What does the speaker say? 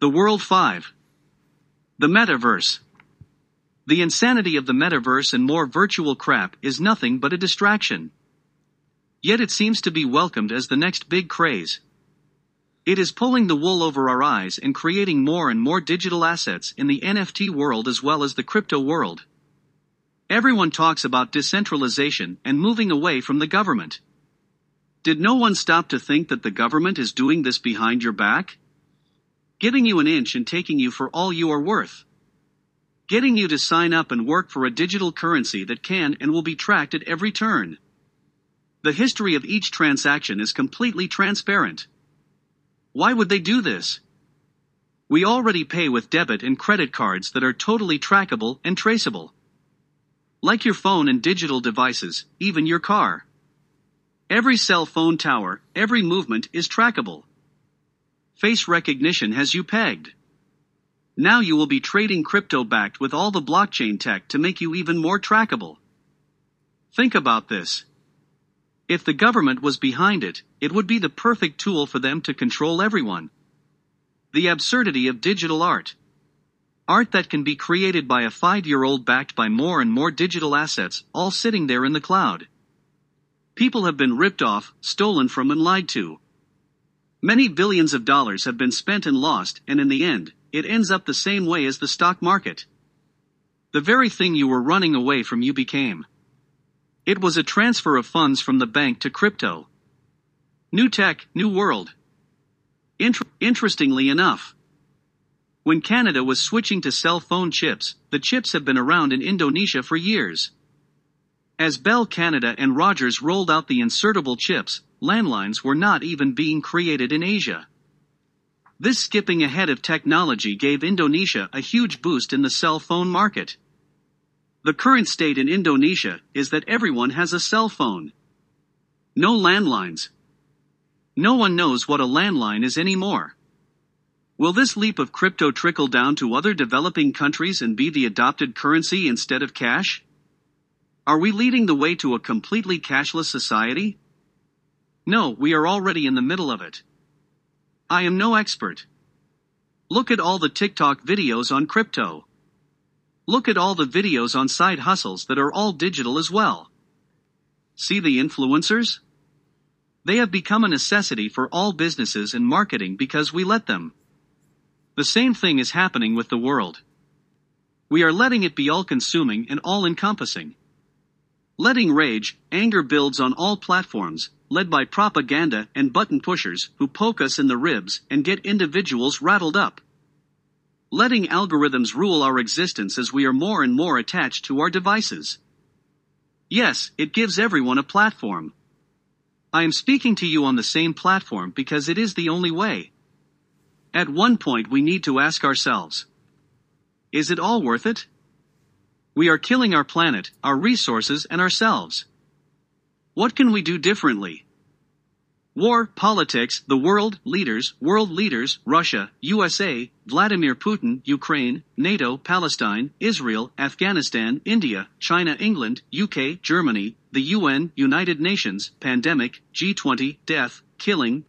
The World 5. The Metaverse. The insanity of the metaverse and more virtual crap is nothing but a distraction. Yet it seems to be welcomed as the next big craze. It is pulling the wool over our eyes and creating more and more digital assets in the NFT world as well as the crypto world. Everyone talks about decentralization and moving away from the government. Did no one stop to think that the government is doing this behind your back? Giving you an inch and taking you for all you are worth. Getting you to sign up and work for a digital currency that can and will be tracked at every turn. The history of each transaction is completely transparent. Why would they do this? We already pay with debit and credit cards that are totally trackable and traceable. Like your phone and digital devices, even your car. Every cell phone tower, every movement is trackable. Face recognition has you pegged. Now you will be trading crypto backed with all the blockchain tech to make you even more trackable. Think about this. If the government was behind it, it would be the perfect tool for them to control everyone. The absurdity of digital art. Art that can be created by a five year old backed by more and more digital assets, all sitting there in the cloud. People have been ripped off, stolen from, and lied to. Many billions of dollars have been spent and lost, and in the end, it ends up the same way as the stock market. The very thing you were running away from you became. It was a transfer of funds from the bank to crypto. New tech, new world. Inter- interestingly enough, when Canada was switching to cell phone chips, the chips have been around in Indonesia for years. As Bell Canada and Rogers rolled out the insertable chips, landlines were not even being created in Asia. This skipping ahead of technology gave Indonesia a huge boost in the cell phone market. The current state in Indonesia is that everyone has a cell phone. No landlines. No one knows what a landline is anymore. Will this leap of crypto trickle down to other developing countries and be the adopted currency instead of cash? Are we leading the way to a completely cashless society? No, we are already in the middle of it. I am no expert. Look at all the TikTok videos on crypto. Look at all the videos on side hustles that are all digital as well. See the influencers? They have become a necessity for all businesses and marketing because we let them. The same thing is happening with the world. We are letting it be all consuming and all encompassing. Letting rage, anger builds on all platforms, led by propaganda and button pushers who poke us in the ribs and get individuals rattled up. Letting algorithms rule our existence as we are more and more attached to our devices. Yes, it gives everyone a platform. I am speaking to you on the same platform because it is the only way. At one point, we need to ask ourselves Is it all worth it? We are killing our planet, our resources, and ourselves. What can we do differently? War, politics, the world, leaders, world leaders, Russia, USA, Vladimir Putin, Ukraine, NATO, Palestine, Israel, Afghanistan, India, China, England, UK, Germany, the UN, United Nations, pandemic, G20, death, killing,